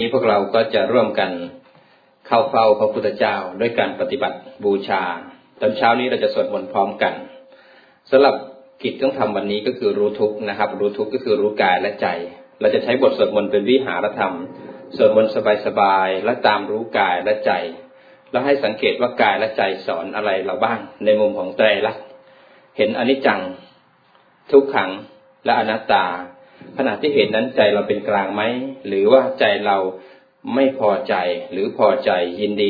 นี้พวกเราก็จะร่วมกันเข้าเฝ้าพระพุทธเจ้าด้วยการปฏิบัติบูชา ตอนเช้านี้เราจะสวดมนต์พร้อมกันสำหรับกิจต้องทำวันนี้ก็คือรู้ทุกนะครับ รู้ทุกก็คือรู้กายและใจ เราจะใช้บทสวดมนต์เป็นวิหารธรรม สวดมนต์สบายๆและตามรู้กายและใจ แล้วให้สังเกตว่ากายและใจสอนอะไรเราบ้างในมุมของไตรลักษณ์เห็นอนิจจัง ทุกขังและอนัตตา ขณะที่เห็นนั้นใจเราเป็นกลางไหมหรือว่าใจเราไม่พอใจหรือพอใจยินดี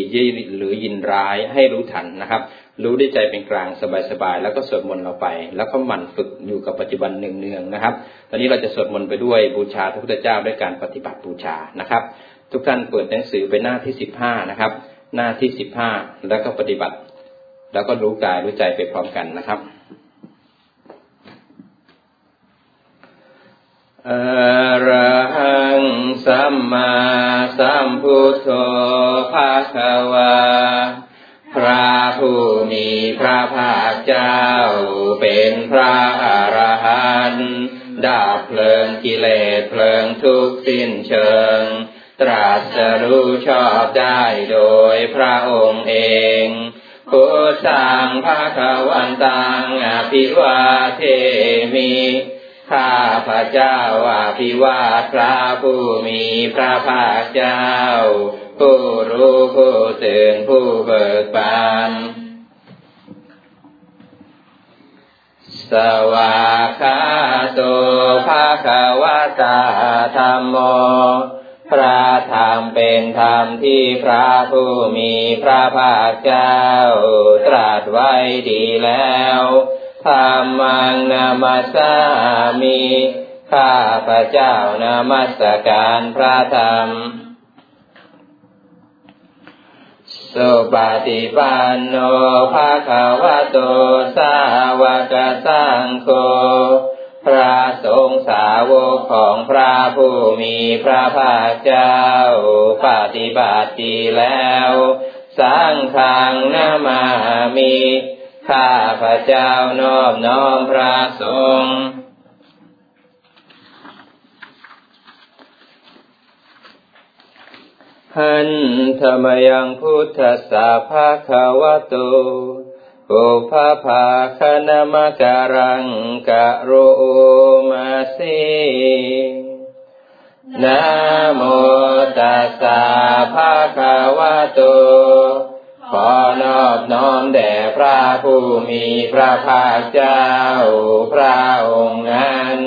หรือยินร้ายให้รู้ทันนะครับ รู้ด้วยใจเป็นกลางสบายๆแล้วก็สวดมนต์เราไป แล้วก็หมั่นฝึกอยู่กับปัจจุบันเนืองๆนะครับ ตอนนี้เราจะสวดมนต์ไปด้วยบูชาพระพุทธเจ้าด้วยการปฏิบัติบูชานะครับ ทุกท่านเปิดหนังสือไปหน้าที่สิบห้านะครับ หน้าที่สิบห้าแล้วก็ปฏิบัติ แล้วก็รู้กายรู้ใจไปพร้อมกันนะครับ อรหังสัมมาสัมพุทโธภาควา พระผู้มีพระภาคเจ้า เป็นพระอรหันต์ดับเพลิงกิเลสเพลิงทุกสิ้นเชิง ตรัสรู้ชอบได้โดยพระองค์เองพุทธังภาควันตังอภิวาเทมิ ข้าพระเจ้าอาภิวาทพระผู้มีพระภาคเจ้า ผู้รู้ผู้ตื่นผู้เบิกบานสวาคาโตภาควตาธรรมโม พระธรรมเป็นธรรมที่พระผู้มีพระภาคเจ้า ตรัสไว้ดีแล้ว ธรรมังนามาสามีข้าพระเจ้านามัสการพระธรรม สุปฏิปันโนภาคาวะโตสาวกสังโฆพระสงฆ์สาวกของพระผู้มีพระภาคเจ้า ปฏิบัติแล้ว สังฆังนามามี ข้าพระเจ้านอบน้อมพระสงฆ์หันธรรมยังพุทธสาภาคาวโตโอภาภาคณมการังกะโรมาสีนะโมตัสสะภาคาวะโต ขอนอบน้อมแด่พระผู้มีพระภาคเจ้า พระองค์นั้น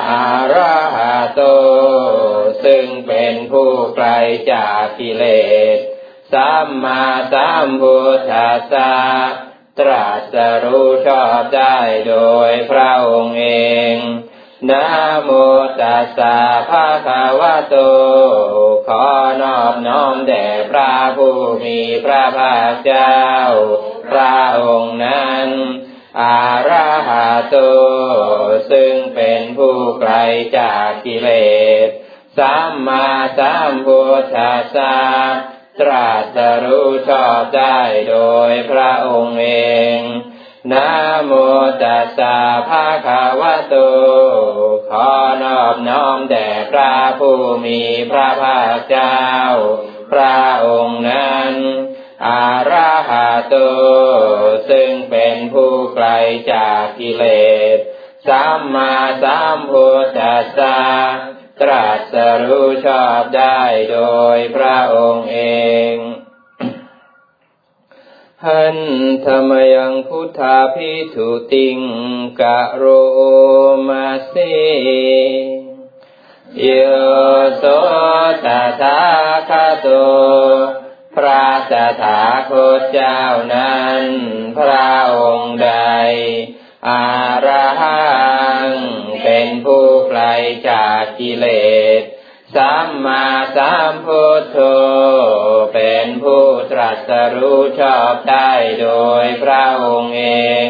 อาราหะโต ซึ่งเป็นผู้ไกลจากกิเลส สัมมาสัมพุทธัสสะตรัสรู้ชอบได้โดยพระองค์เอง นะโมตัสสะภะคะวะโต ขอนอบน้อมแด่พระผู้มีพระภาคเจ้า พระองค์นั้น อาราหะโต ซึ่งเป็นผู้ไกลจากกิเลส สัมมาสัมพุทธัสสะตรัสรู้ชอบได้โดยพระองค์เอง นะโมตัสสะภะคะวะโต ขอนอบน้อมแด่พระผู้มีพระภาคเจ้า พระองค์นั้น อาราหะโต ซึ่งเป็นผู้ไกลจากกิเลส สัมมาสัมพุทธัสสะตรัสรู้ชอบได้โดยพระองค์เอง หันธรรมยังพุทธาพิทุติงกะโรมาสีโยโสตถาคโต พระตถาคตเจ้านั้น พระองค์ใด อาระหังเป็นผู้ไกลจากกิเลส สัมมาสัมพุทโธเป็นผู้ตรัสรู้ชอบได้โดยพระองค์เอง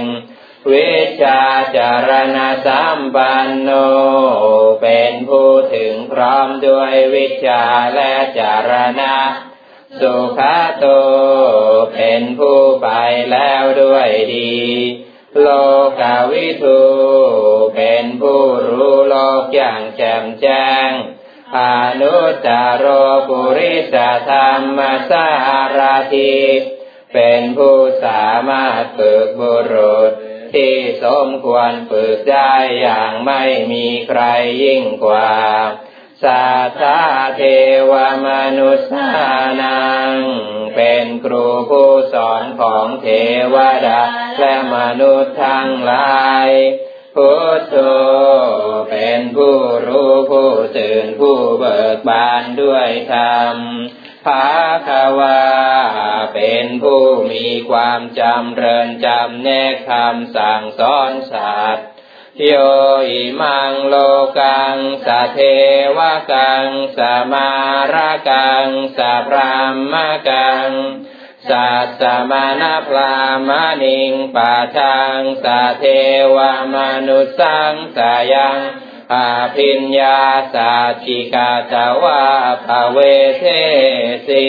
วิชาจารณะสัมปันโน เป็นผู้ถึงพร้อมด้วยวิชาและจารณะ สุขโต เป็นผู้ไปแล้วด้วยดี โลกาวิทูเป็นผู้รู้โลกอย่างแจ่มแจ้ง พานุจโรปุริสธรรมสารทีเป็นผู้สามารถฝึกบุรุษ ที่สมควรฝึกได้อย่างไม่มีใครยิ่งกว่าสัทธาเทวมนุษานัง เป็นครูผู้สอนของเทวดาและมนุษย์ทั้งหลาย พุทโธเป็นผู้รู้ผู้ตื่นผู้เบิกบานด้วยธรรมภาควาเป็นผู้มีความจำเริญจำแนกคำสั่งสอนสัตว์โยอิมังโลกังสะเทวกังสมาระกังสะพรามกัง สัตสมานาพรามณิงปะทังสเทวมนุสังสายังอาพิญญาสาชิกาจาวาภเวเทสิ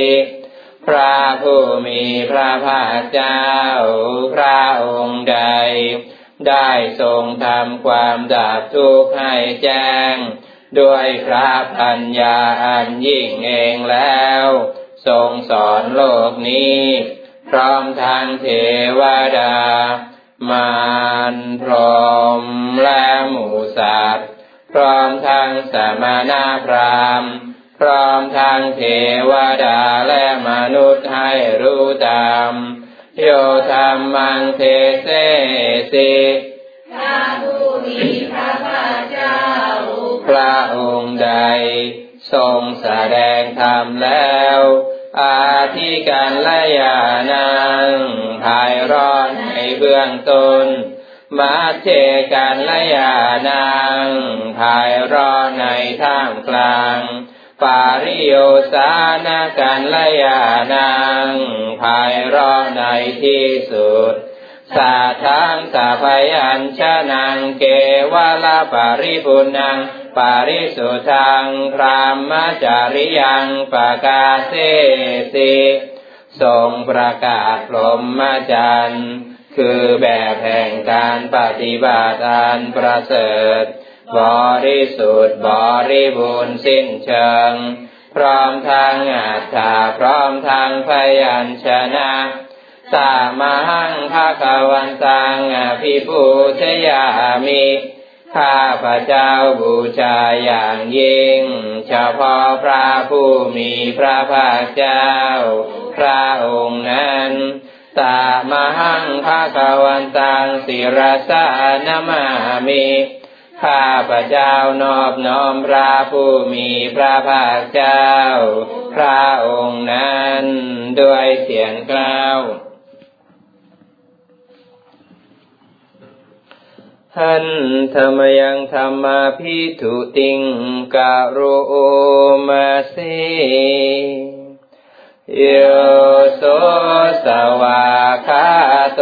พระผู้มีพระภาคเจ้า พระองค์ใด ได้ทรงทำความดับทุกข์ให้แจ้ง ด้วยพระปัญญาอันยิ่งเองแล้ว ทรงสอนโลกนี้ พร้อมทางเทวดา มารพรหมและหมูสัตว์พร้อมทางสมณพราหมณ์พร้อมทางเทวดาและมนุษย์ให้รู้ตามโยธรรมังเทเสสิพระผู้มีพระภาคเจ้า พระองค์ใด ทรงแสดงธรรมแล้ว อาทิกันละยานังภายร้อนในเบื้องต้นมาเจกันละยานังภายร้อนในท่ามกลาง ปาริโยสานากันละยานังภายร้อนในที่สุดสาทังสาพยัญชนังเกวลาปาริปุนัง ปาริสุทังพรามจาริยังปกาเสสิทรงประกาศพรหมจรรย์คือแบบแห่งการปฏิบัติอันประเสริฐ บริสุทธิ์บริบูรณ์สิ้นเชิง พร้อมทางอัตถาพร้อมทางพยัญชนะสามังภาควันตังอภิปูชยามิ ข้าพระเจ้าบูชาอย่างยิ่ง เฉพาะพระผู้มีพระภาคเจ้า พระองค์นั้นตามหังภาควันตังศิรสานมามิข้าพระเจ้านอบน้อมพระผู้มีพระภาคเจ้า พระองค์นั้นด้วยเสียงกล่าว หันธรรมยังธรรมาพิทุติงกะโรมาสีโยโสสวาคาโต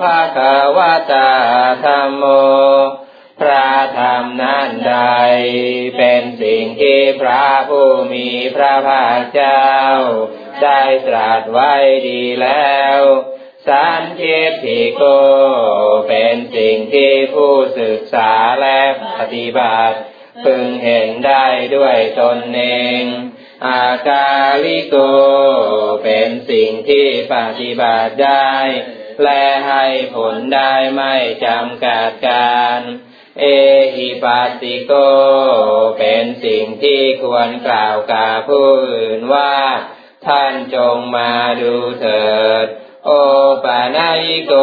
ภาควตาธรรมโม พระธรรมนั้นใด เป็นสิ่งที่พระผู้มีพระภาคเจ้า ได้ตรัสไว้ดีแล้ว สันทิฏิโก เป็นสิ่งที่ผู้ศึกษาและปฏิบัติ พึงเห็นได้ด้วยตนเอง อากาลิโก เป็นสิ่งที่ปฏิบัติได้ และให้ผลได้ไม่จำกัดการ เอหิปัสสิโก เป็นสิ่งที่ควรกล่าวกับผู้อื่นว่า ท่านจงมาดูเถิด โอปานายิโก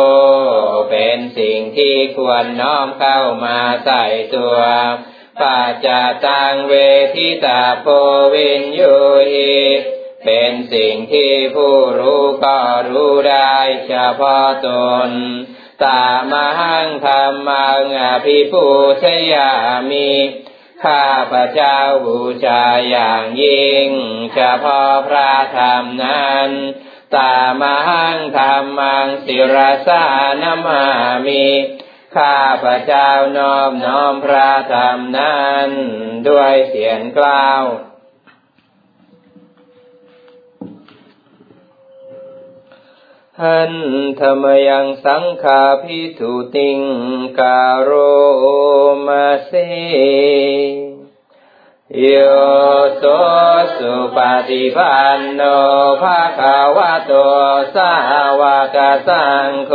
เป็นสิ่งที่ควรน้อมเข้ามาใส่ตัวปัจจตังเวทิตาโพวินยูหิเป็นสิ่งที่ผู้รู้ก็รู้ได้เฉพาะตน ตามหังธรรมังอภิปูชยามิข้าพระเจ้าบูชาอย่างยิ่งเฉพาะพระธรรมนั้น ตามหังธรรมังศิรสานมามิข้าพระเจ้านอบน้อมพระธรรมนั้น ด้วยเสียงกล่าวหันธรรมยังสังขาพิทุติงการโรมาเส โยโสสุปฏิปันโนภะคะวะโตสาวกสังโฆ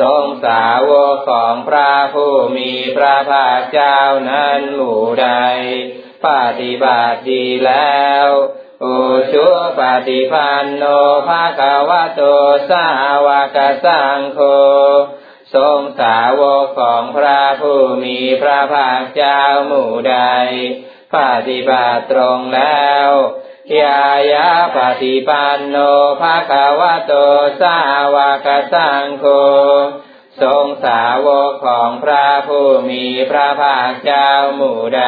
ทรงสาวกของพระผู้มีพระภาคเจ้านั้นหมู่ใด ปฏิบัติดีแล้วอุชุปฏิปันโนภะคะวะโตสาวกสังโฆ ทรงสาวกของพระผู้มีพระภาคเจ้าหมู่ใด ปฏิบัติตรงแล้วยายาปฏิปันโนภะคะวะโตสาวกสังโฆทรงสาวกของพระผู้มีพระภาคเจ้าหมู่ใด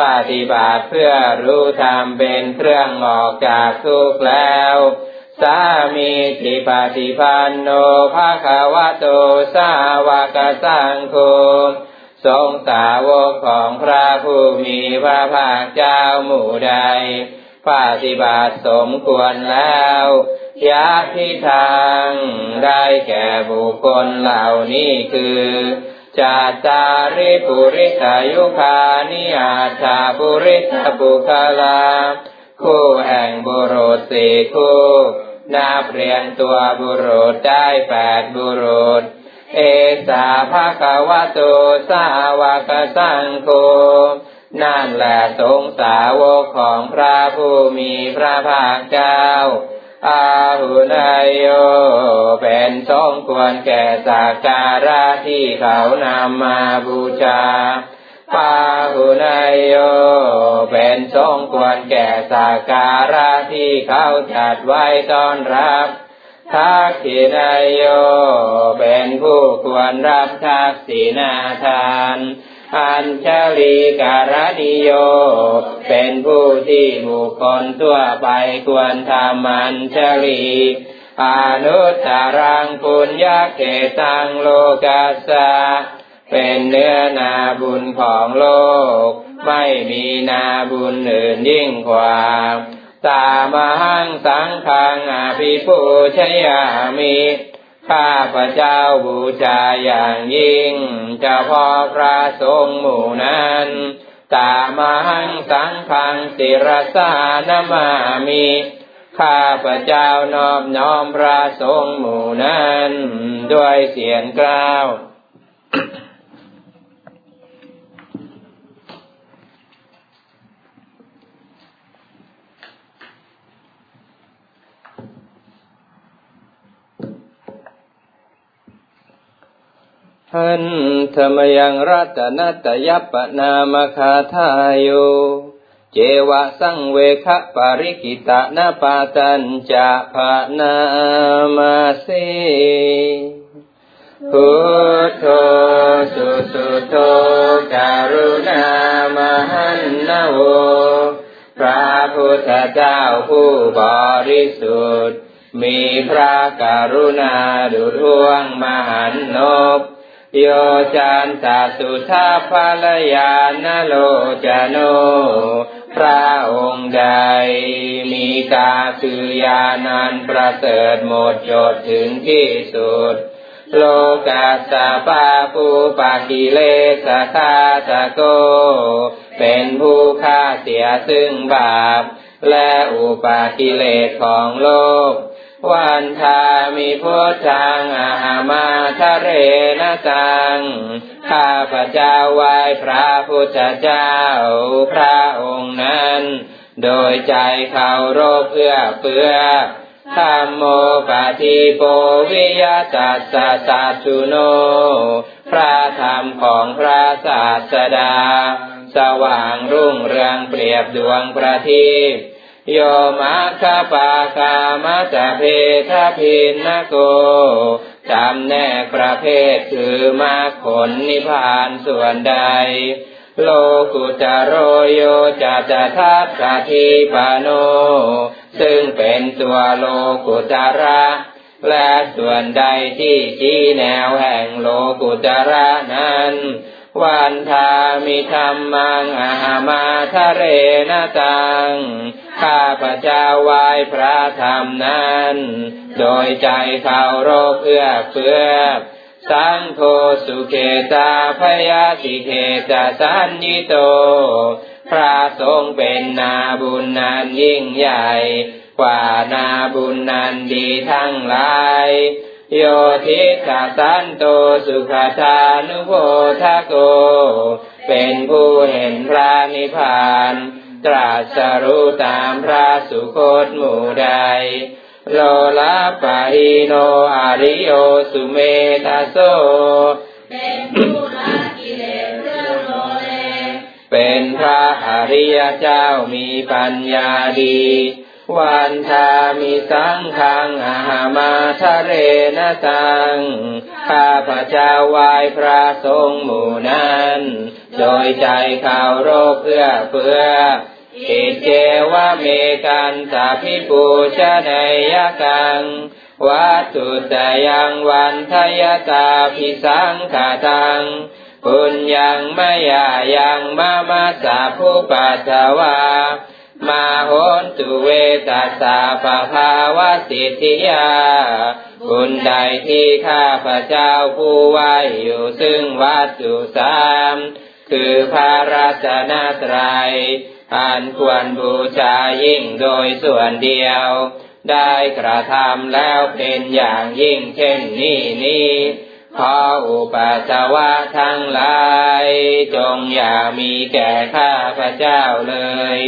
ปฏิบัติเพื่อรู้ธรรมเป็นเครื่องออกจากทุกข์แล้ว สามีติปฏิปันโนภะคะวะโตสาวกสังโฆทรงสาวกของพระผู้มีพระภาคเจ้าหมู่ใด ปฏิบัติสมควรแล้วยาทิทางได้แก่บุคคลเหล่านี้คือจาจาริปุริสายุคานิอาชาปุริสบุคลาคู่แห่งบุรุษสี่คู่ นับเรียนตัวบุรุษได้แปดบุรุษ เอสาภาควะโตสาวกสังโฆนั่นแหละสงสาวกของพระผู้มีพระภาคเจ้า อาหุนายโย เป็นสมควรแก่สักการะที่เขานำมาบูชา ปาหุนายโย เป็นสมควรแก่สักการะที่เขาจัดไว้ต้อนรับทักษินายโย เป็นผู้ควรรับทักษินาทาน อัญชลีการดิโย เป็นผู้ที่บุคคลทั่วไปควรทำอัญชลีอนุตตรังปุญญาเกตังโลกัสสะ เป็นเนื้อนาบุญของโลก ไม่มีนาบุญอื่นยิ่งกว่าตามหังสังขังอภิปูชยามิข้าพระเจ้าบูชาอย่างยิ่งเฉพาะพระสงฆ์หมู่นั้นตามหังสังขังสิรสานมามิข้าพระเจ้านอบน้อมพระสงฆ์หมู่นั้น ด้วยเสียงกล่าว หันธรรมยังรัตนัตยัปนามคาทายโย เจวะสังเวคะปาริกิตะนาปาตัญจะภานามาเสพุทโธสุสุโธการุณามหันนโวพระพุทธเจ้าผู้บริสุทธิ์ มีพระกรุณาดุจวงมหันนบ โยจันตสุทาภรยานโลจโน พระองค์ใด มีตาคือยานันประเสริฐหมดจดถึงที่สุด โลกัสสะปาภูปากิเลสคาตะโก เป็นผู้ฆ่าเสียซึ่งบาป และอุปากิเลสของโลก วันทามิพุทธังอามาทะเรนตัง ข้าพระเจ้าไหว้พระพุทธเจ้าพระองค์นั้น โดยใจเขารบเพื่อเพื่อธรรมโมปฏิโปวิยตัสสะสัตุโน พระธรรมของพระศาสดา สว่างรุ่งเรืองเปรียบดวงประทีป โยมาคาปาคามาจเพทพินนโกจำแนกประเภทคือมาผลนิพพานส่วนใด โลกุจโรโยจะจะทัตกาทีปโน ซึ่งเป็นตัวโลกุจระ และส่วนใดที่ชี้แนวแห่งโลกุจระนั้น วันทามิธรรมังอาหามาทะเรนตัง ข้าพระเจ้าไหว้พระธรรมนั้น โดยใจเขารบเอื้อเฟื้อสังโฆสุเขตาพยาสิเขตสันนิโตพพระสงฆ์เป็นนาบุญนันยิ่งใหญ่ กว่านาบุญนันดีทั้งหลาย โยทิกาสันโตสุขชานุโพธโก เป็นผู้เห็นพระนิพพาน ตรัสรู้ตามพระสุคตหมู่ใด โลลาปะหิโนอาริโยสุเมตาโซ เป็นผู้ละกิเลสเรื่องโลเล เป็นพระอริยเจ้ามีปัญญาดี วันทามิสังขังอาหามาทะเรนะตัง ข้าพระเจ้าไหว้พระสงหมู่นั้น โดยใจข่าวโรคเพื่อเพื่ออิเจวะเมกันสาพิปูชนยกังวัตุตยังวันทยตาพิสังขาตังปุญญังมายายังมามาสาผู้ปัสสาวา มาโหนตุเวตัสสาปะภาวะสิทธิยาบุญใดที่ข้าพระเจ้าผู้ไหวอยู่ซึ่งวัตถุสามคือพระราชนาตรัยอันควรบูชายิ่งโดยส่วนเดียว ได้กระทำแล้วเป็นอย่างยิ่งเช่นนี้นี้ขออุปัสสวะทั้งหลาย จงอย่ามีแก่ข้าพระเจ้าเลย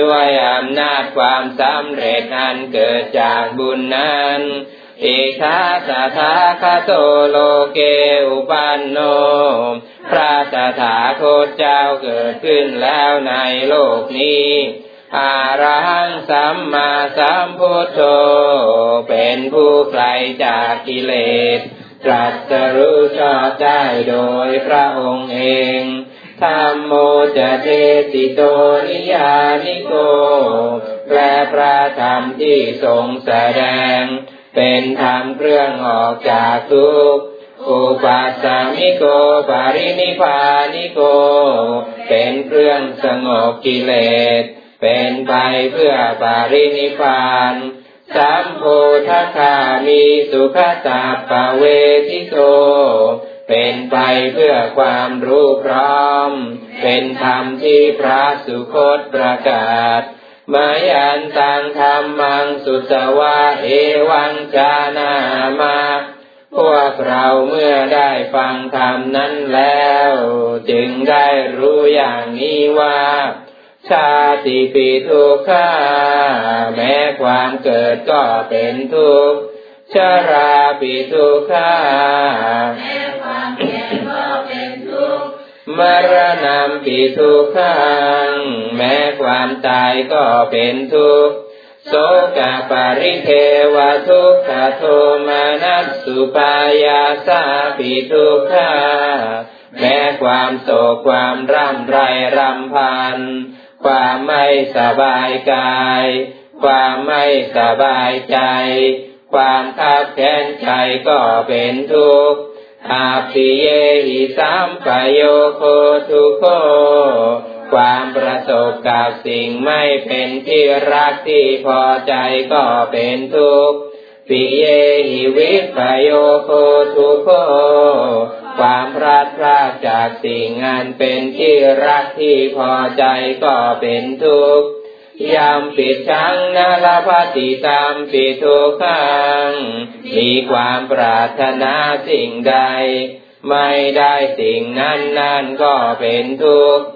ด้วยอำนาจความสำเร็จอันเกิดจากบุญนั้นอิทาสทาคาโตโลเกอุปันโน พระตถาคตเจ้าเกิดขึ้นแล้วในโลกนี้ อาระหังสัมมาสัมพุทโธ เป็นผู้ไกลจากกิเลส ตรัสรู้ชอบได้โดยพระองค์เอง ธรรมโมจะเทติโตนิยานิโก แปลพระธรรมที่ทรงแสดง เป็นธรรมเครื่องออกจากทุกข์อุปัสสามิโกปารินิพานิโก เป็นเครื่องสงบกิเลส เป็นไปเพื่อปารินิพานสัมโพธคามีสุขตาปเวทิโก เป็นไปเพื่อความรู้พร้อม เป็นธรรมที่พระสุคตประกาศมายันตังธรรมังสุตวะเอวังจานามา พวกเราเมื่อได้ฟังธรรมนั้นแล้ว จึงได้รู้อย่างนี้ว่า ชาติปีทุกขาแม้ความเกิดก็เป็นทุกข์ชราปีทุกขา มรณะปีทุกขัง แม้ความตายก็เป็นทุกข์ โสกปาริเทวทุกขโทมานัสสุปายาสาปีทุกขาแม้ความโศกความร่ำไรรำพัน ความไม่สบายกาย ความไม่สบายใจ ความทับแค้นใจก็เป็นทุกข์ อาปิเยหิสัมปโยโคทุโคความประสบกับสิ่งไม่เป็นที่รักที่พอใจก็เป็นทุกข์ปิเยหิวิปโยโคทุโคความพลาดพลาดจากสิ่งอันเป็นที่รักที่พอใจก็เป็นทุกข์ ยามปิดชังนาลาติตามปิดทุกขัง มีความปรารถนาสิ่งใด ไม่ได้สิ่งนั้นนั่นก็เป็นทุกข์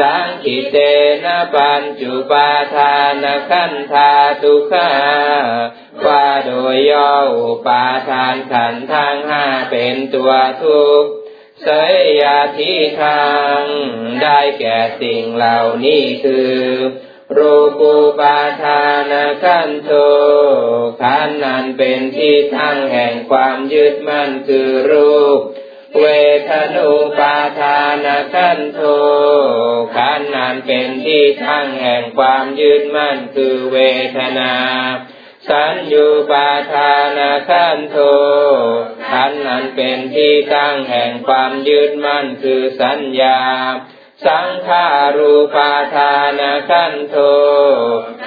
สังคิเตนะปัญจุปาทานขันธาทุกขาว่าโดยย่ออุปาทานขันทั้งห้าเป็นตัวทุกข์เสยยาทิทาง ได้แก่สิ่งเหล่านี้คือ รูปูปาทานขันโทขันนั้นเป็นที่ตั้งแห่งความยึดมั่นคือรูป เวทนุปาทานขันโทขันนั้นเป็นที่ตั้งแห่งความยึดมั่นคือเวทนาสัญญูปาทานขันโทขันนั้นเป็นที่ตั้งแห่งความยึดมั่นคือสัญญา สังขารูปาทานขันโท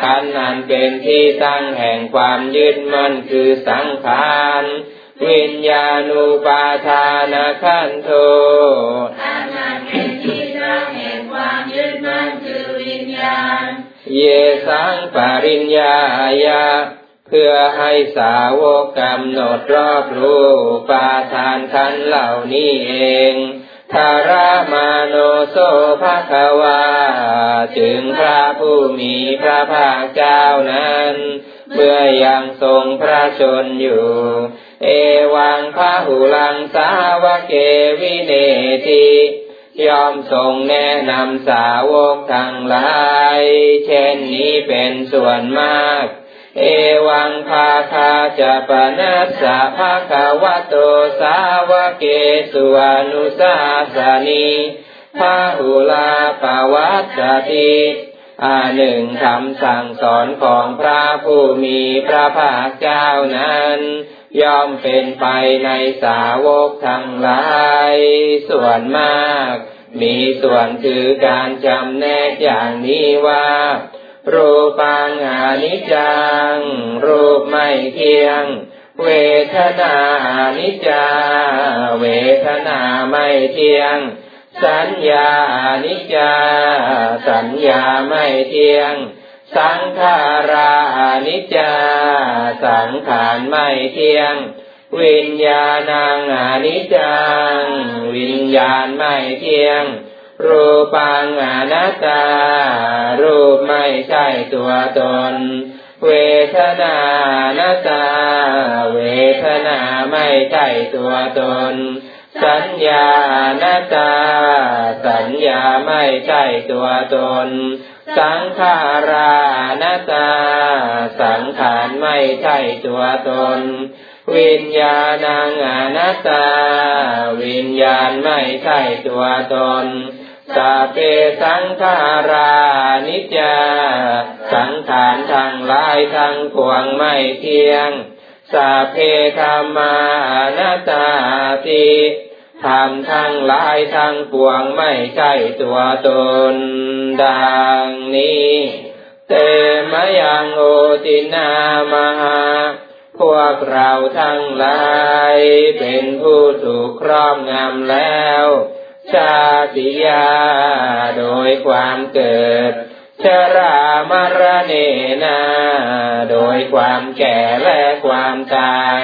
ขันธ์นั้นเป็นที่ตั้งแห่งความยึดมั่นคือสังขารวิญญาณูปาทานขันโทอันนั้นเป็นที่ตั้งแห่งความยึดมั่นคือวิเยสังปริญญายาเพื่อให้สาวกกำหนดรอบรู้ปาทานขันเหล่านี้เอง ทารามาโนโซภะคะวา ถึงพระผู้มีพระภาคเจ้านั้น เมื่อยังทรงพระชนอยู่ เอวังพระหุลังสาวเกวิเนติยอมทรงแนะนำสาวกทั้งหลาย เช่นนี้เป็นส่วนมาก เอวังภาคาจะปนัสสะภาคาวะโตสาวเกสุอนุสาสนีพาหุลาปวัตติอาหนึ่งคำสั่งสอนของพระผู้มีพระภาคเจ้านั้น ย่อมเป็นไปในสาวกทั้งหลาย ส่วนมาก มีส่วนคือการจำแนกอย่างนี้ว่า รูปังอนิจจัง รูปไม่เที่ยง เวทนานิจจา เวทนาไม่เที่ยง สัญญานิจจา สัญญาไม่เที่ยง สังขารานิจจา สังขารไม่เที่ยง วิญญาณังอนิจจัง วิญญาณไม่เที่ยง รูปังอนัตตา รูปไม่ใช่ตัวตน เวทนานาตา เวทนาไม่ใช่ตัวตน สัญญานาตา สัญญาไม่ใช่ตัวตน สังขารานาตา สังขารไม่ใช่ตัวตนวิญญาณังอนัตตา วิญญาณไม่ใช่ตัวตน สัพเพสังขารานิจจา สังขารทั้งหลายทั้งปวงไม่เที่ยงสัพเพธรรมานาตาติธรรมทั้งหลายทั้งปวงไม่ใช่ตัวตนดังนี้ เตมยังโอตินามหาพวกเราทั้งหลายเป็นผู้ถูกครอบงำแล้ว ชาติยา โดยความเกิด ชรามรเนนา โดยความแก่และความตาย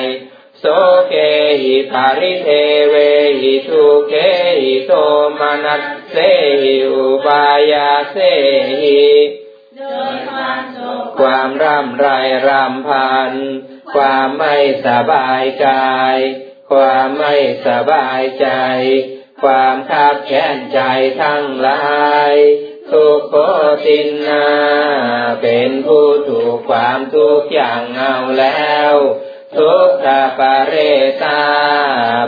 โสเกหิภาริเทเวหิทุเกหิโทมนัสเสหิอุปายาเสหิความร่ำไรรำพัน ความไม่สบายกาย ความไม่สบายใจ ความขับแค้นใจทั้งหลายทุกโคตินนาเป็นผู้ถูกความทุกข์อย่างเอาแล้ว ทุกขปาเรตา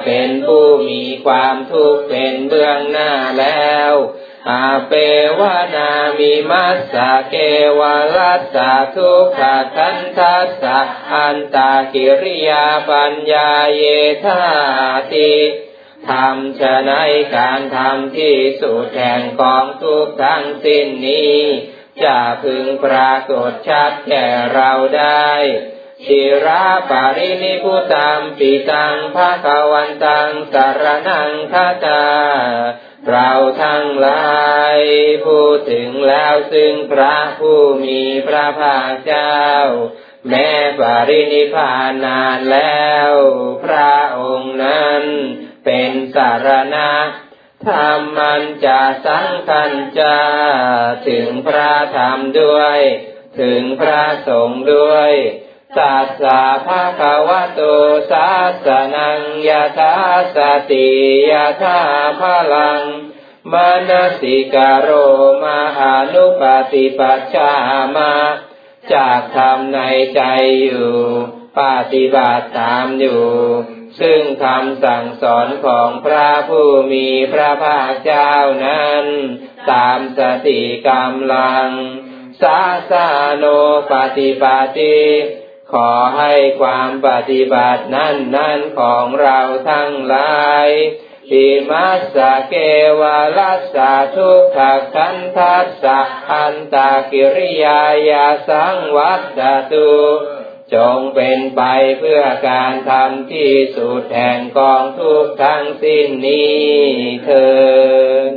เป็นผู้มีความทุกข์เป็นเบื้องหน้าแล้วอาเปวนามิมัสสะเกวลัสสะทุกขทันทัสสะอันตากิริยาปัญญาเยธาติ ทำชะในการทำที่สุดแห่งกองทุกทั้งสิ้นนี้ จะพึงปรากฏชัดแก่เราได้ชิราปารินิพุตัมปิตังภาควันตังสารนังคาตา เราทั้งหลายพูดถึงแล้วซึ่งพระผู้มีพระภาคเจ้า แม้ปารินิพานนานแล้ว พระองค์นั้น เป็นสารณะธรรมมันจะสังคันจะถึงพระธรรมด้วย ถึงพระสงฆ์ด้วยสัสสะภะคะวะโตสาสนังยะถาสติยะถาพลังมนสิกโรมหานุปฏิปัชฌามาจากทำในใจอยู่ ปฏิบัติตามอยู่ ซึ่งคำสั่งสอนของพระผู้มีพระภาคเจ้านั้น ตามสติกำลัง สาสาโนปฏิปติขอให้ความปฏิบัตินั้นนั้นของเราทั้งหลายอิมัสสะเกวลัสสะทุกขคันทัสสะอันตากิริยายาสังวัตตุ จงเป็นไปเพื่อการทำที่สุดแห่งกองทุกทั้งสิ้นนี้เถิด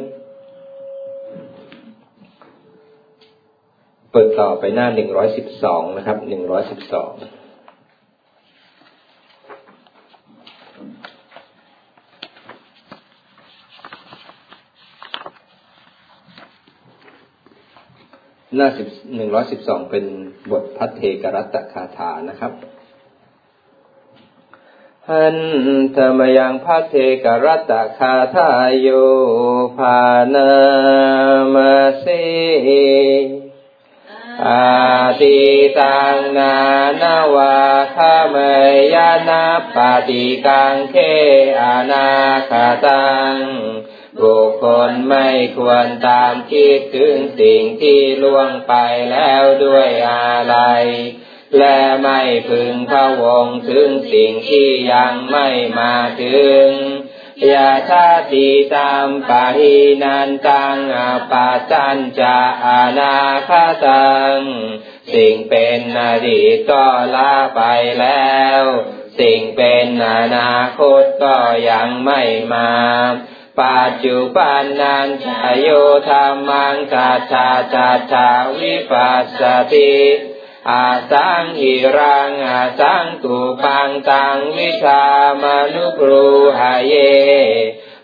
ปิดต่อไปหน้าหนึ่งร้อยสิบสองนะครับหนึ่งร้อยสิบสอง หน้าสิบหนึ่งร้อยสิบสองเป็นบทพัทเทกรัตคาถานะครับหันธรรมยังพัทเทกรัตคาถาโยภานามาเสอาติตังนานาวาคามยานาปฏิกังเคอนาคาตัง บุคคลไม่ควรตามคิดถึงสิ่งที่ล่วงไปแล้วด้วยอะไรและไม่พึงพะวงถึงสิ่งที่ยังไม่มาถึงยาชาติตามปะหินันตังอปาจันจะอานาคตัง สิ่งเป็นอดีตก็ละไปแล้ว สิ่งเป็นอนาคตก็ยังไม่มา ปัจจุบันนันชโยธรรมังกัจจาจัตาวิปัสสติอาสังหิรังอาสังตุปังตังวิชามนุปรูหายเย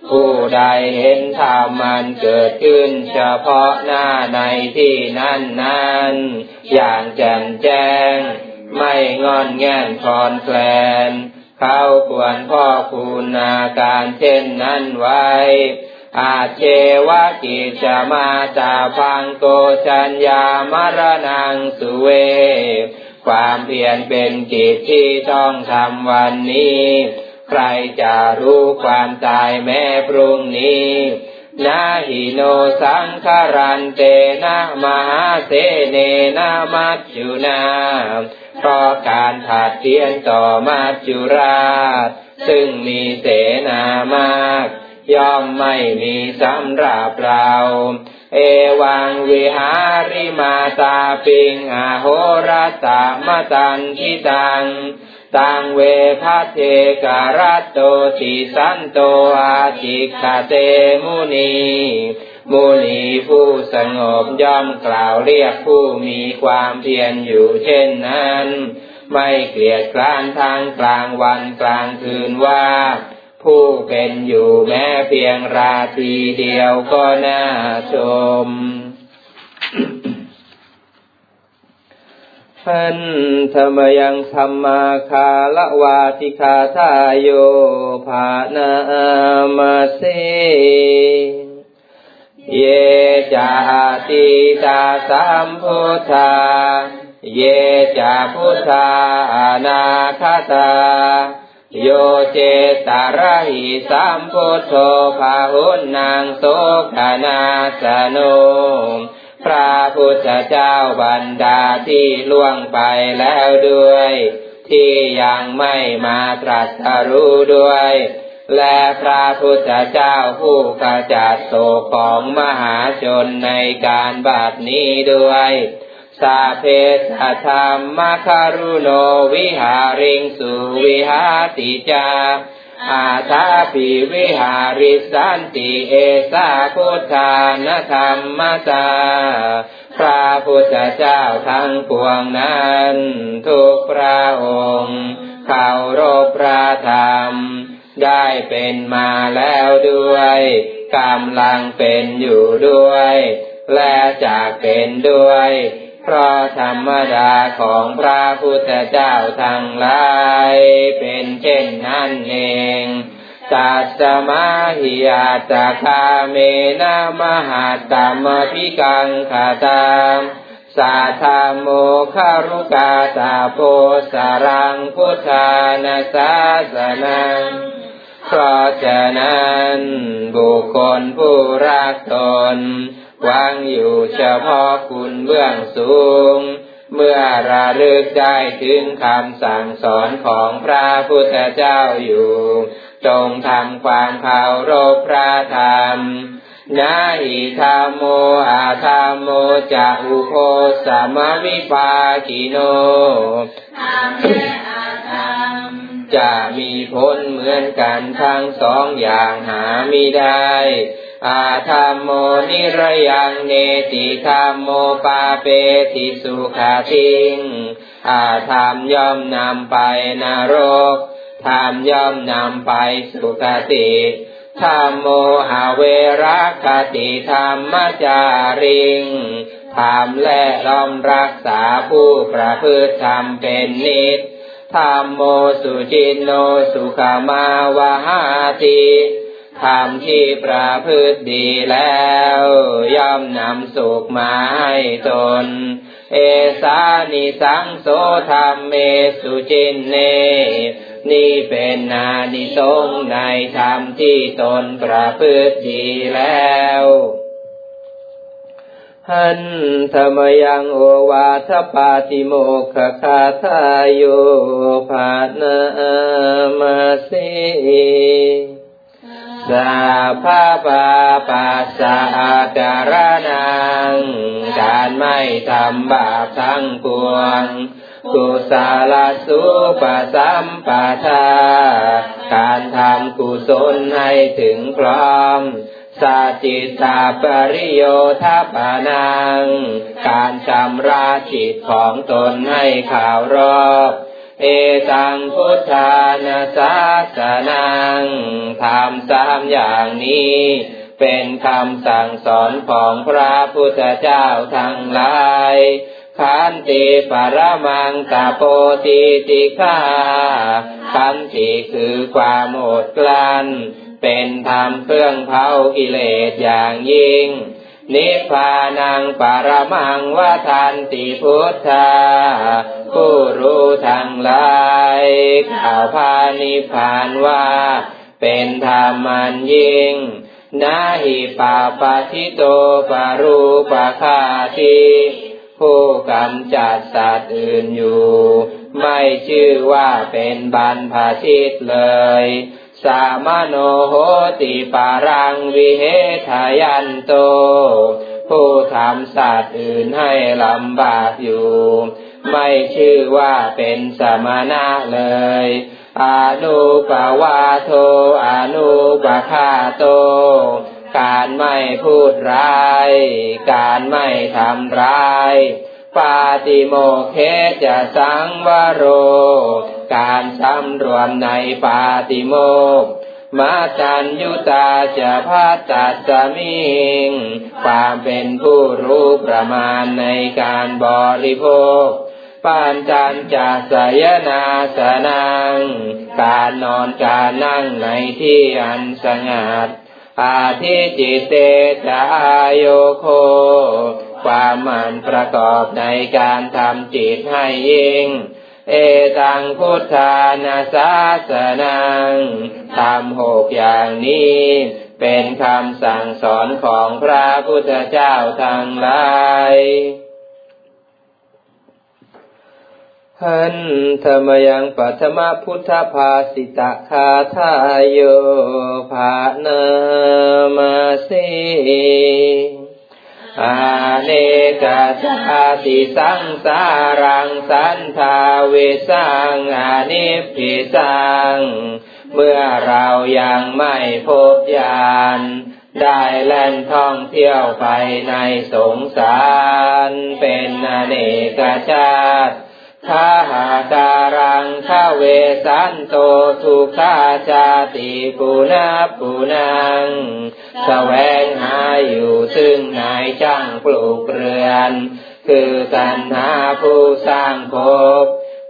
ผู้ใดเห็นธรรมมันเกิดขึ้นเฉพาะหน้าในที่นั้นนั้นอย่างแจ่มแจ้ง ไม่งอนแง่นคลอนแคลน เขาควรพ่อคุณนาการเช่นนั้นไว้ อาเชวะกิจมาจาพังโกชัญญามรณังสุเว ความเพียรเป็นกิจที่ต้องทำวันนี้ ใครจะรู้ความตายแม้พรุ่งนี้ นาหิโนสังคารันเตนะมหาเสเนนะมัจจุนาเพราะการผัดเทียนต่อมาจุราช ซึ่งมีเสนามาก ย่อมไม่มีสำหรับเรา เอวังวิหาริมาตาปิงอาโหรัตามตันทิตัง ตังเวพัเทการัตโตติสันโตอาจิกาเตมุนีมุนีผู้สงบย่อมกล่าวเรียกผู้มีความเพียรอยู่เช่นนั้น ไม่เกลียดกลานทางกลางวันกลางคืนว่า ผู้เป็นอยู่แม้เพียงราตรีเดียวก็น่าชม พันธรรมยังธรรมาคาละวาติคาทายโยภานามาเสเยจาติตาสัมพุทธา เยจาพุทธานาคตา โยเจตารหิสัมพุทโธภาหุนางโสกนาสโน พระพุทธเจ้าบรรดาที่ล่วงไปแล้วด้วย ที่ยังไม่มาตรัสรู้ด้วย และพระพุทธเจ้าผู้ขจัดโศกของมหาชนในการบัดนี้ด้วยสาเพสธรรมคารุโนวิหาริงสุวิหาติจา อาทาปิวิหาริสันติเอสาพุทธานธรรมตาพระพุทธเจ้าทั้งปวงนั้น ทุกพระองค์เขารบพระธรรม ได้เป็นมาแล้วด้วยกำลังเป็นอยู่ด้วย และจะเป็นด้วย พราะธรรมดาของพระพุทธเจ้าทั้งหลาย เป็นเช่นนั้นเองตัสมาหิยาตคาเมนะมหาตมพิกังคาตามสาธาโมคารุกาตาโพสารังพุทธานาสาสนังเพราะฉะนั้นบุคคลผู้รักตน วางอยู่เฉพาะคุณเบื้องสูง เมื่อระลึกได้ถึงคำสั่งสอนของพระพุทธเจ้าอยู่ จงทำความเคารพพระธรรมนาอิธรรมโมอาธรรมโมจะอุโคสมวิปากิโนจะมีผลเหมือนกันทั้งสองอย่างหาไม่ได้ อาธรรมโมนิรยังเนติธรรมโมปาเปติสุขาทิง อาธรรมย่อมนำไปนรก ธรรมย่อมนำไปสุคติธรรมโมหาเวรคติธรรมจาริงธรรมและล้อมรักษาผู้ประพฤติธรรมเป็นนิจธรรมโมสุจินโนสุขมาวาหาติ ธรรมที่ประพฤติดีแล้ว ย่อมนำสุขมาให้ตน เอสานิสังโสธรรมเมสุจินเน นี่เป็นนานิสงในธรรมที่ตนประพฤติดีแล้วหันธรรมยังโอวาทปาติโมขคาทายโยภานามาสี สาภาปาปัสสะการนัง การไม่ทำบาปทั้งปวง กุศลสุปสัมปทา การทำกุศลให้ถึงพร้อมสาจิตตาปริโยทปานัง การชำระจิตของตนให้ข่าวรอบ เอตังพุทธานาสาสนังทำสามอย่างนี้ เป็นคำสั่งสอนของพระพุทธเจ้าทั้งหลายขันติปรมังตาโปติติฆาขันติคือความอดกลั้น เป็นธรรมเครื่องเผากิเลสอย่างยิ่ง นิพพานังปรมังวทันติพุทธา ผู้รู้ทั้งหลายข่าวพานิพานว่า เป็นธรรมันยิ่งนาหิปาปะทิโตปารูปะคาทีผู้กำจัดสัตว์อื่นอยู่ ไม่ชื่อว่าเป็นบรรพชิตเลย สามโนโหติปารังวิเหทายันโต ผู้ทำสัตว์อื่นให้ลำบากอยู่ ไม่ชื่อว่าเป็นสมณะเลยอนุปวาโทอนุปคาโต การไม่พูดร้าย การไม่ทำร้าย ปาติโมเคจะสังวโร การสำรวมในปาติโมกมาจันยุตาจะพัตตัสมิงความเป็นผู้รู้ประมาณในการบริโภค ปานจันจะสยนาสนัง การนอนการนั่งในที่อันสงัด อาทิจิเตจะอายโค ความมันประกอบในการทำจิตให้ยิ่ง เอตังพุทธานาสาสนังทำหกอย่างนี้ เป็นคำสั่งสอนของพระพุทธเจ้าทั้งหลาย หันธรรมยังปัทมพุทธภาสิตาคาทายโยภานามาสีอาเนกาชาติสังสารังสันทาเวสังอานิพิสัง เมื่อเรายังไม่พบญาณได้แล่นท่องเที่ยวไปในสงสาร เป็นอเนกชาติ ข้าหาการังข้าเวสันโตทุกขาจาติปุนาปุนังแสวงหาอยู่ซึ่งนายจ้างปลูกเรือน คือตัณหาผู้สร้างภพ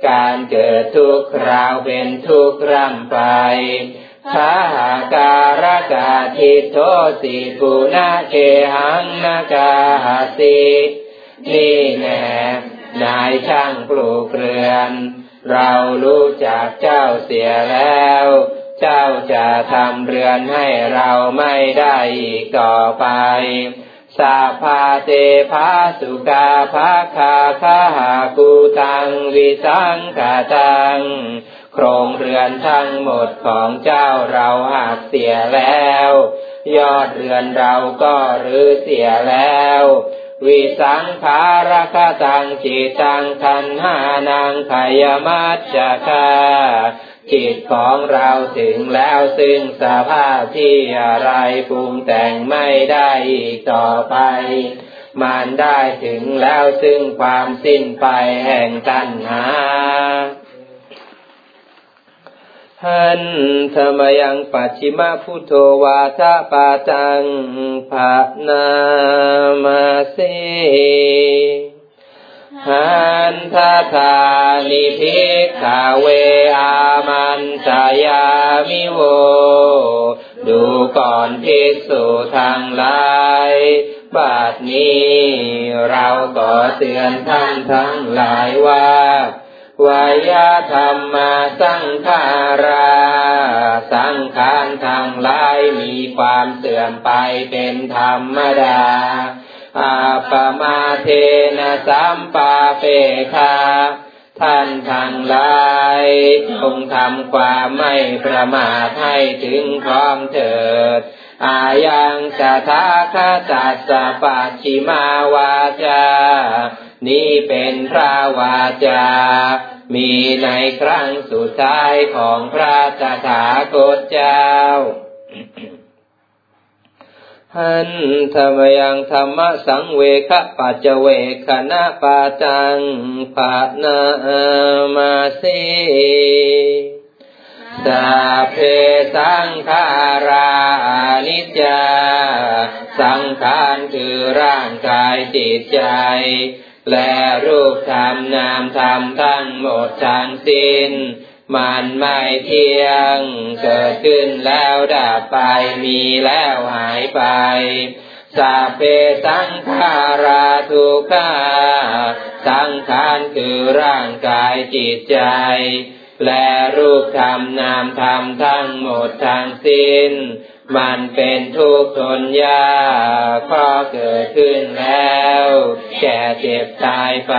การเกิดทุกคราวเป็นทุกร่ำไปข้าหาการกาทิโทสิปุนาเคหังนากาสินี่แน่ นายช่างปลูกเรือน เรารู้จักเจ้าเสียแล้ว เจ้าจะทำเรือนให้เราไม่ได้อีกต่อไปสาพาเตภาสุกาภาคาคาหากูตังวิสังกาตัง โครงเรือนทั้งหมดของเจ้าเราหักเสียแล้ว ยอดเรือนเราก็รื้อเสียแล้ว วิสังขารคตังจิตังทันหานังขยมัจจคาจิตของเราถึงแล้วซึ่งสภาพที่อะไรปรุงแต่งไม่ได้อีกต่อไป มันได้ถึงแล้วซึ่งความสิ้นไปแห่งตัณหา หันธรรมยังปัจฉิมพุทโธวาทะปาจังภานามาเสหันทธานิพิกขเวอามันสายามิโว ดูก่อนภิกษุทางลายบาดนี้เราก็เตือนท่านทั้งหลายว่า วายธรรมาสังขารา สังขารทางลายมีความเสื่อมไปเป็นธรรมดา อาปมาเทนะสัมปาเปคาท่านทั้งลายจงทำความไม่ประมาทให้ถึงพร้อมเถิด อายังจะทาคาตัสสะปัจฉิมาวาจา นี้เป็นพระวาจา มีในครั้งสุดท้ายของพระตถาคตเจ้าหันธรรมยังธรรมสังเวคปัจเวคณะปาจังปานามาเสสาเพสังขารานิจจา สังขารคือร่างกายจิตใจ และรูปธรรมนามธรรมทั้งหมดทั้งสิ้น มันไม่เที่ยง เกิดขึ้นแล้วดับไปมีแล้วหายไปสัพเพสังขาราทุกขาสังขารคือร่างกายจิตใจ และรูปธรรมนามธรรมทั้งหมดทั้งสิ้น มันเป็นทุกข์ทนยากเพราะเกิดขึ้นแล้ว แก่เจ็บตายไป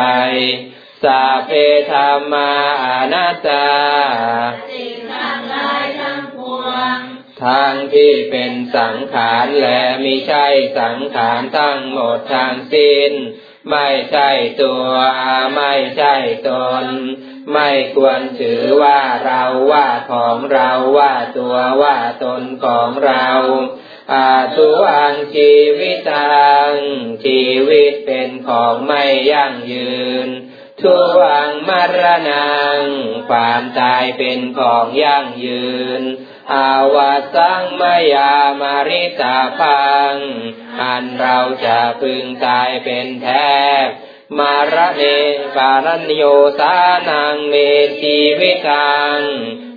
สัพเพธรรมาอนัตตาสิ่งทั้งหลายทั้งปวงทางที่เป็นสังขารและมิใช่สังขารทั้งหมดทางสิ้น ไม่ใช่ตัวไม่ใช่ตน ไม่ควรถือว่าเราว่าของเราว่าตัวว่าตนของเราอาตุอังชีวิตัง ชีวิตเป็นของไม่ยั่งยืน ทุวังมรณัง ความตายเป็นของยั่งยืน อาวาสังมายามาริตาพัง อันเราจะพึงตายเป็นแท้ มารเนปารัญโยสานังเมชีวิตัง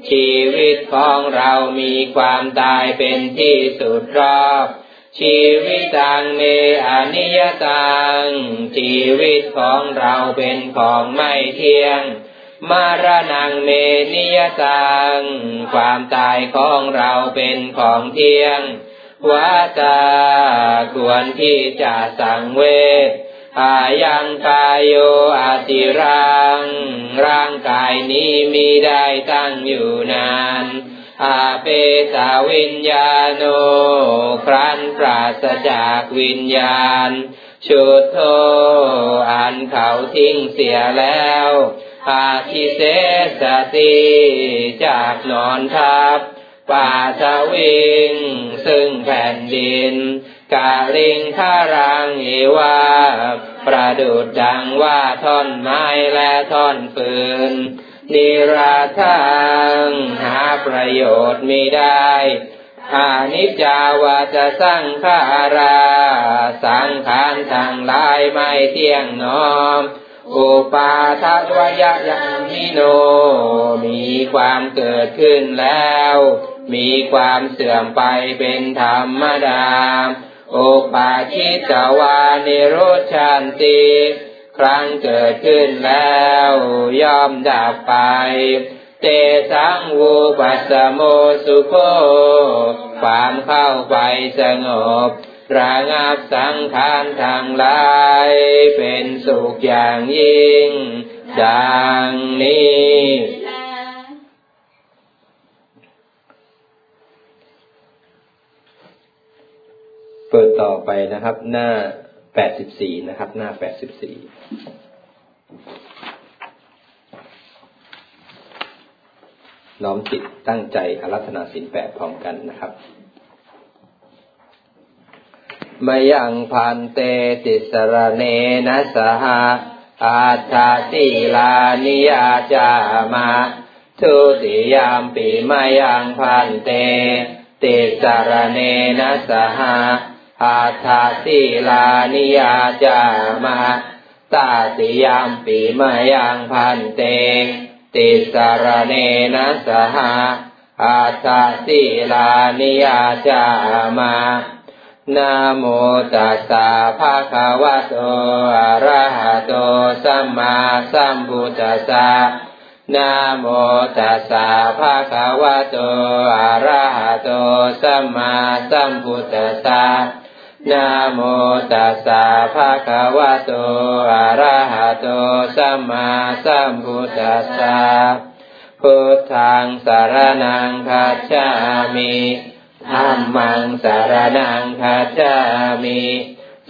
ชีวิตของเรามีความตายเป็นที่สุดรอบ ชีวิตังเมอนิยตัง ชีวิตของเราเป็นของไม่เที่ยง มารณังเมนิยตัง ความตายของเราเป็นของเที่ยงวาตาควรที่จะสังเวช อายังกายโยอาติรัง ร่างกายนี้มีได้ตั้งอยู่นานอาเปตาวิญญาโน ครั้นปราศจากวิญญาณ ชุดโทอันเขาทิ้งเสียแล้วอาทิเสสติจากนอนทับป่าทวิง ซึ่งแผ่นดิน กาลิงทารังเอวา ประดุดดังว่าท่อนไม้และท่อนฟืน นิราทังหาประโยชน์ไม่ได้อานิจจาวาจะสร้างขารา สังขารทางลายไม่เที่ยงนอม อุปาทัวยะยังมิโน มีความเกิดขึ้นแล้ว มีความเสื่อมไปเป็นธรรมดา อุปาชิตวานิโรชันติ ครั้งเกิดขึ้นแล้วย่อมดับไป เตสังวูปัสโมสุโคความเข้าไปสงบระงับสังขารทางลายเป็นสุขอย่างยิ่ง ดังนี้เปิดต่อไปนะครับ หน้าแปดสิบสี่นะครับ หน้าแปดสิบสี่น้อมจิตตั้งใจอารัธนาสินแปดพร้อมกันนะครับมยังพันเตติสรเนนะสหาอาตาติลานิยาจามาทุติยามปีมยังพันเตติสรเนนะสหา อาตาติลานิยาจามาตาติยามปีมายังพันเต ติสรเนนะสหาอาตาติลานิยาจามานะโมตัสสะภะคะวะโตอะระหะโตสัมมาสัมพุทธัสสะนะโมตัสสะภะคะวะโตอะระหะโตสัมมาสัมพุทธัสสะ นะโมตัสสะภะคะวะโต อะระหะโต สัมมาสัมพุทธัสสะ พุทธังสารนังคัจฉามิธรรมังสารนังคาจามิ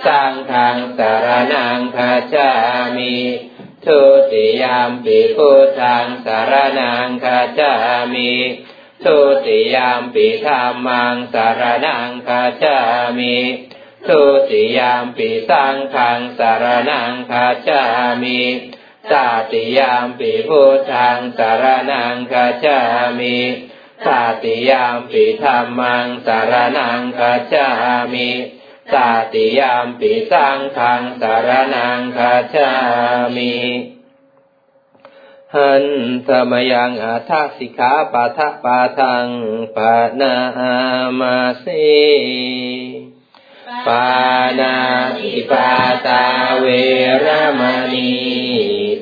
สังฆังสารนังคาจามิทุติยามปิพุทธังสารนังคาจามิทุติยามปิธรรมังสารนังคาจามิ ทุติยามปิสังฆังสารนังคาจามิตาติยามปิพุทธังสารนังคาจามิตาติยามปิธรรมังสารนังคัจามิตาติยามปิสังฆังสารนังคัจามิหันสมยังอาทัสิขาปะทะปะทังปะนามาสี ปานาติปาตาเวรมณี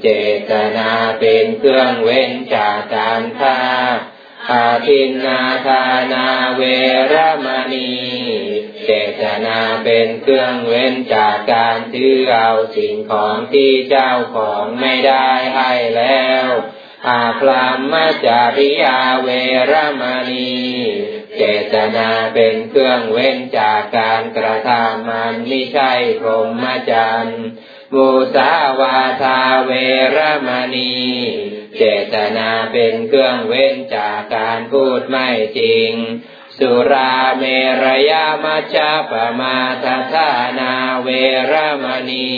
เจตนาเป็นเครื่องเว้นจากการฆ่าอาทินนาทานาเวรมณี เจตนาเป็นเครื่องเว้นจากการถือเอาสิ่งของที่เจ้าของไม่ได้ให้แล้วอาคลามมาจาริยาเวรมณี เจตนาเป็นเครื่องเว้นจากการกระทำมันไม่ใช่พรหมจรรย์มุสาวาทาเวรมณี เจตนาเป็นเครื่องเว้นจากการพูดไม่จริง สุราเมรยามัจจปมาทธานาเวรมณี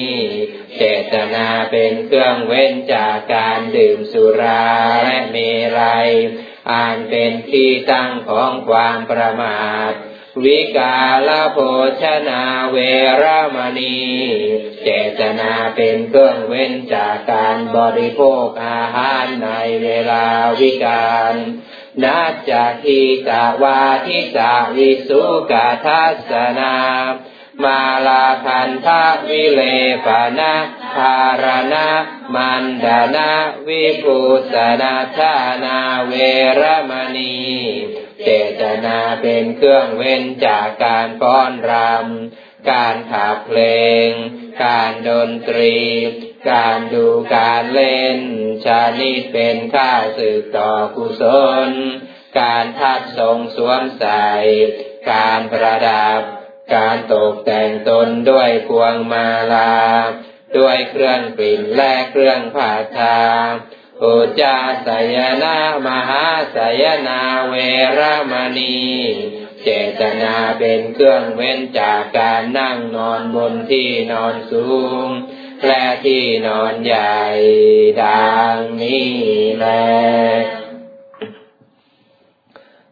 เจตนาเป็นเครื่องเว้นจากการดื่มสุราและเมรัย อ่านเป็นที่ตั้งของความประมาท วิกาลโภชนาเวรมณี เจตนาเป็นเครื่องเว้นจากการบริโภคอาหารในเวลาวิกาลนัจจทีกาวาทิสาวิสุกาทัสนา มาลาคันทาวิเลปนะภารณะมันดานะวิปุสนาชานาเวรมณีเจตนาเป็นเครื่องเว้นจากการป้อนรำ การขับเพลง การดนตรี การดูการเล่น ชานิดเป็นข้าศึกต่อกุศล การทัดทรงสวมใส่ การประดับ การตกแต่งตนด้วยพวงมาลา ด้วยเครื่องกลิ่นและเครื่องผัดทาอุจาสยนามหาสยนาเวรมณี เจตนาเป็นเครื่องเว้นจากการนั่งนอนบนที่นอนสูง และที่นอนใหญ่ดังนี้แล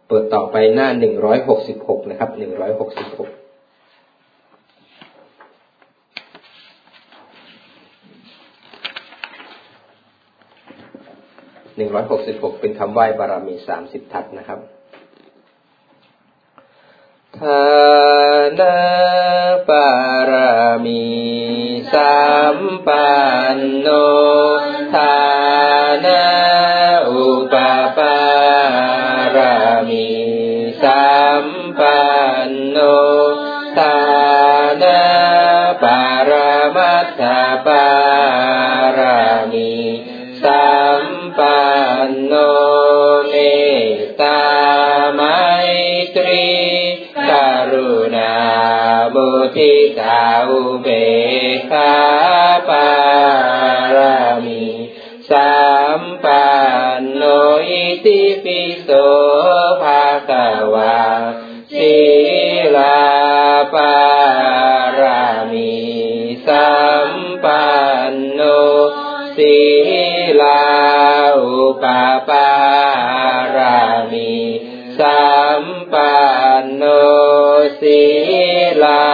เปิดต่อไปหน้าหนึ่งร้อยหกสิบหกนะครับหนึ่งร้อยหกสิบหก หนึ่งร้อยหกสิบหกเป็นคำไหว้บารมีสามสิบทัศนะครับทานาปารมีสัมปันโนทานาอุปปารมีสัมปันโนทานาปารมัตถปา ทิตาอุเบกขาปารามีสัมปันโนอิติปิโสภะคะวาศีลาปารามีสัมปันโนศีลาอุปปารามีสัมปันโนศี ลา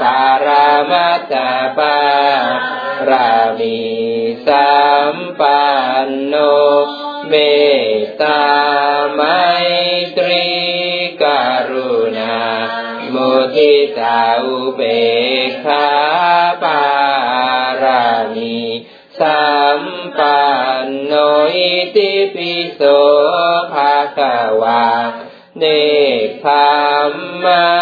ปารามัตถปารามีสัมปันโน เมตตาไมตรีกรุณามุทิตาอุเบกขาปารามีสัมปันโนอิติปิโสภะคะวาเนคขมมา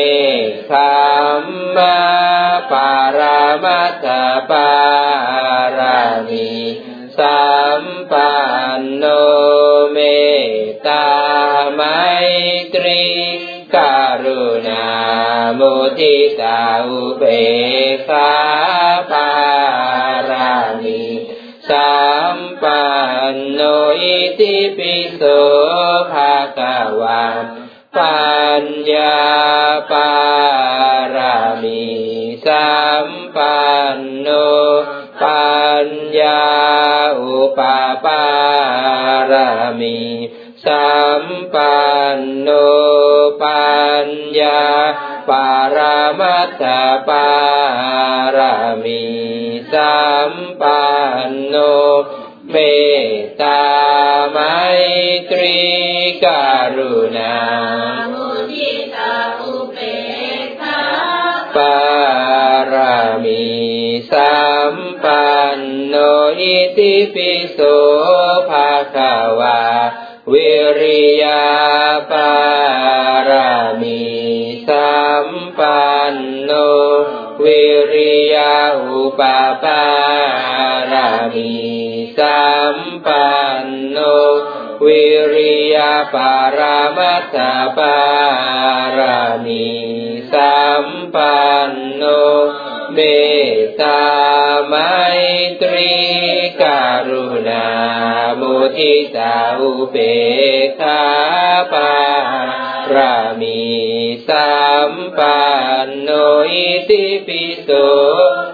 เนคขมมาปารามัตถปารามีสัมปันโนเมตตาไมตรีกรุณามุทิตาอุเบกขาปารามีสัมปันโนอิติปิโส ญญาปารามีสัมปันโนปัญญาอุปปารามีสัมปันโนปัญญาปารามัตถปารามีสัมปันโนเมตตาไมตรีกรุณา สัมปันโนอิติปิโสภะคะวาวิริยาปารามีสัมปันโนวิริยาอุปปารามีสัมปันโนวิริยาปารามัตถปารามีสัมปันโนเม ตาไมตรีกรุณามุทิตาอุเบกขาปารามีสัมปันโนอิติปิโส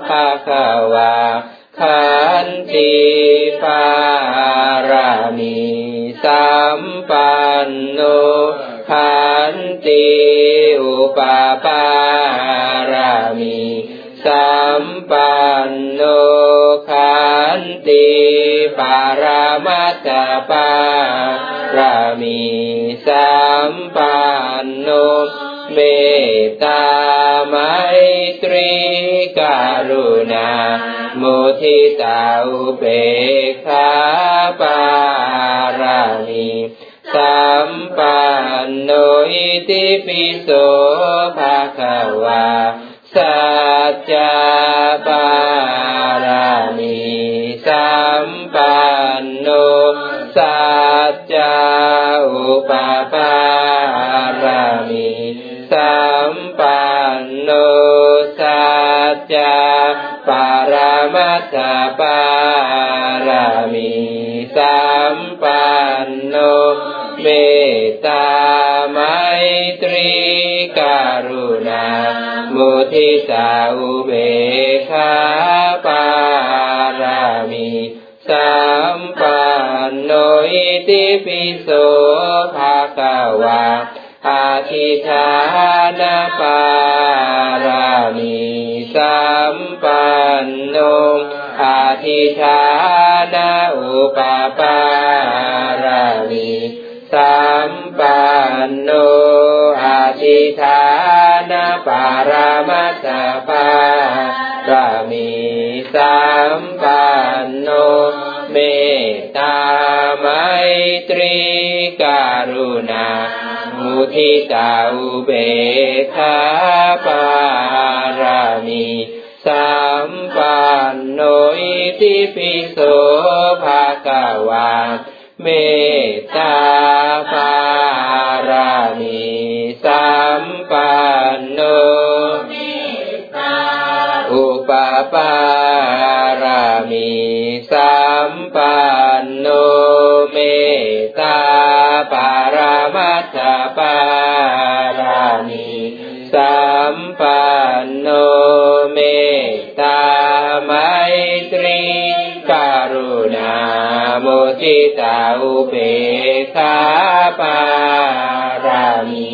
ภะคะวาขันติปารามีสัมปันโนขันติ ปารามัตถปารามีสัมปันโนเมตตาไมตรีกรุณามุทิตาอุเบกขาปารามีสัมปันโนอิติปิโสภะคะวา ปปารามีสัมปันโนสัจจปารามัตถปารามีสัมปันโนเมตตาไมตรีการุณามุทิตาอุเบ ติปิโสภะคะวาอาทิธานาปารามีสัมปันโนอาทิธานาอุปปารามีสัมปันโนอาทิธานาปารามัตปารามีสัมปันโน เมตตาไมตรีกรุณา มุทิตาอุเบกขาปารามีสัมปันโนอิติปิโสภะคะวาเมตตาปารามีสัมปันโนเมตตาอุปปารา รามัปารามีสัมปันโนเมตตาไมตรีกรุณาโมทิตาอุเบกขาปารามี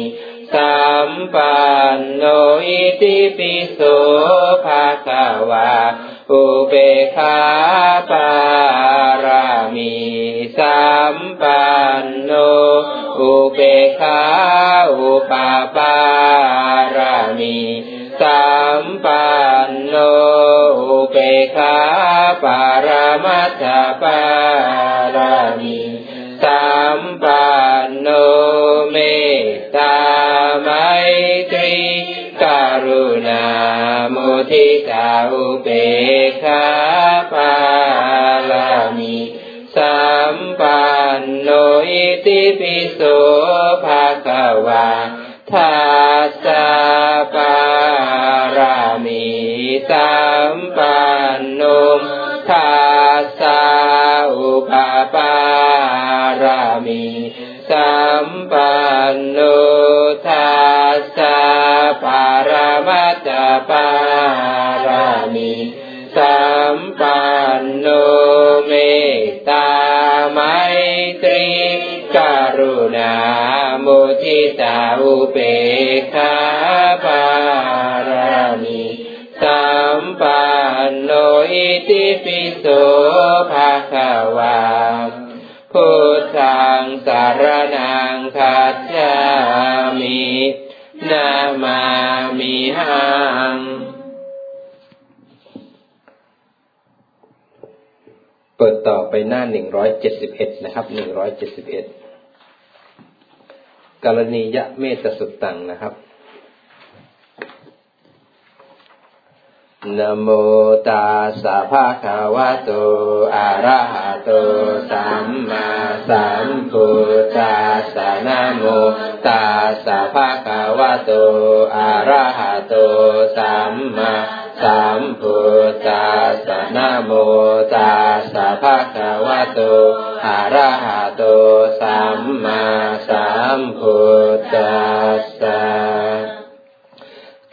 สัมปันโนอิติปิโสภะคะวาอุเบกขาปารามีสัมปันโน อุเบกขาอุปาปารามีสัมปันโนอุเบกขาปารามัตถปารามีสัมปันโนเมตตาไมตรีกรุณาโมทิตาอุเบกขาปารามีสัมปัน ติปิโสภะคะวาทาสะปารามีสัมปันโนทาสะอุปปารามีสัมปันโนทาสะปารามัตปารามีสัมปันโนเมตตา ณาโมทิตาอุเบกขาปารามีสัมปันโนอิติปิโสภะคะวาพุทธังสารนังคัจฉามินามามิหังเปิดต่อไปหน้าหนึ่งร้อยเจ็ดสิบเอ็ดนะครับหนึ่งร้อยเจ็ดสิบเอ็ด กรณียะเมตสุตตังนะครับนะโมตัสสะภะคะวะโต อะระหะโต สัมมาสัมพุทธัสสะนะโมตัสสะภะคะวะโต อะระหะโต สัมมาสัมพุทธัสสะนะโมตัสสะภะคะวะโต อะระหะโตสัมมาสัมพุทธัสสะ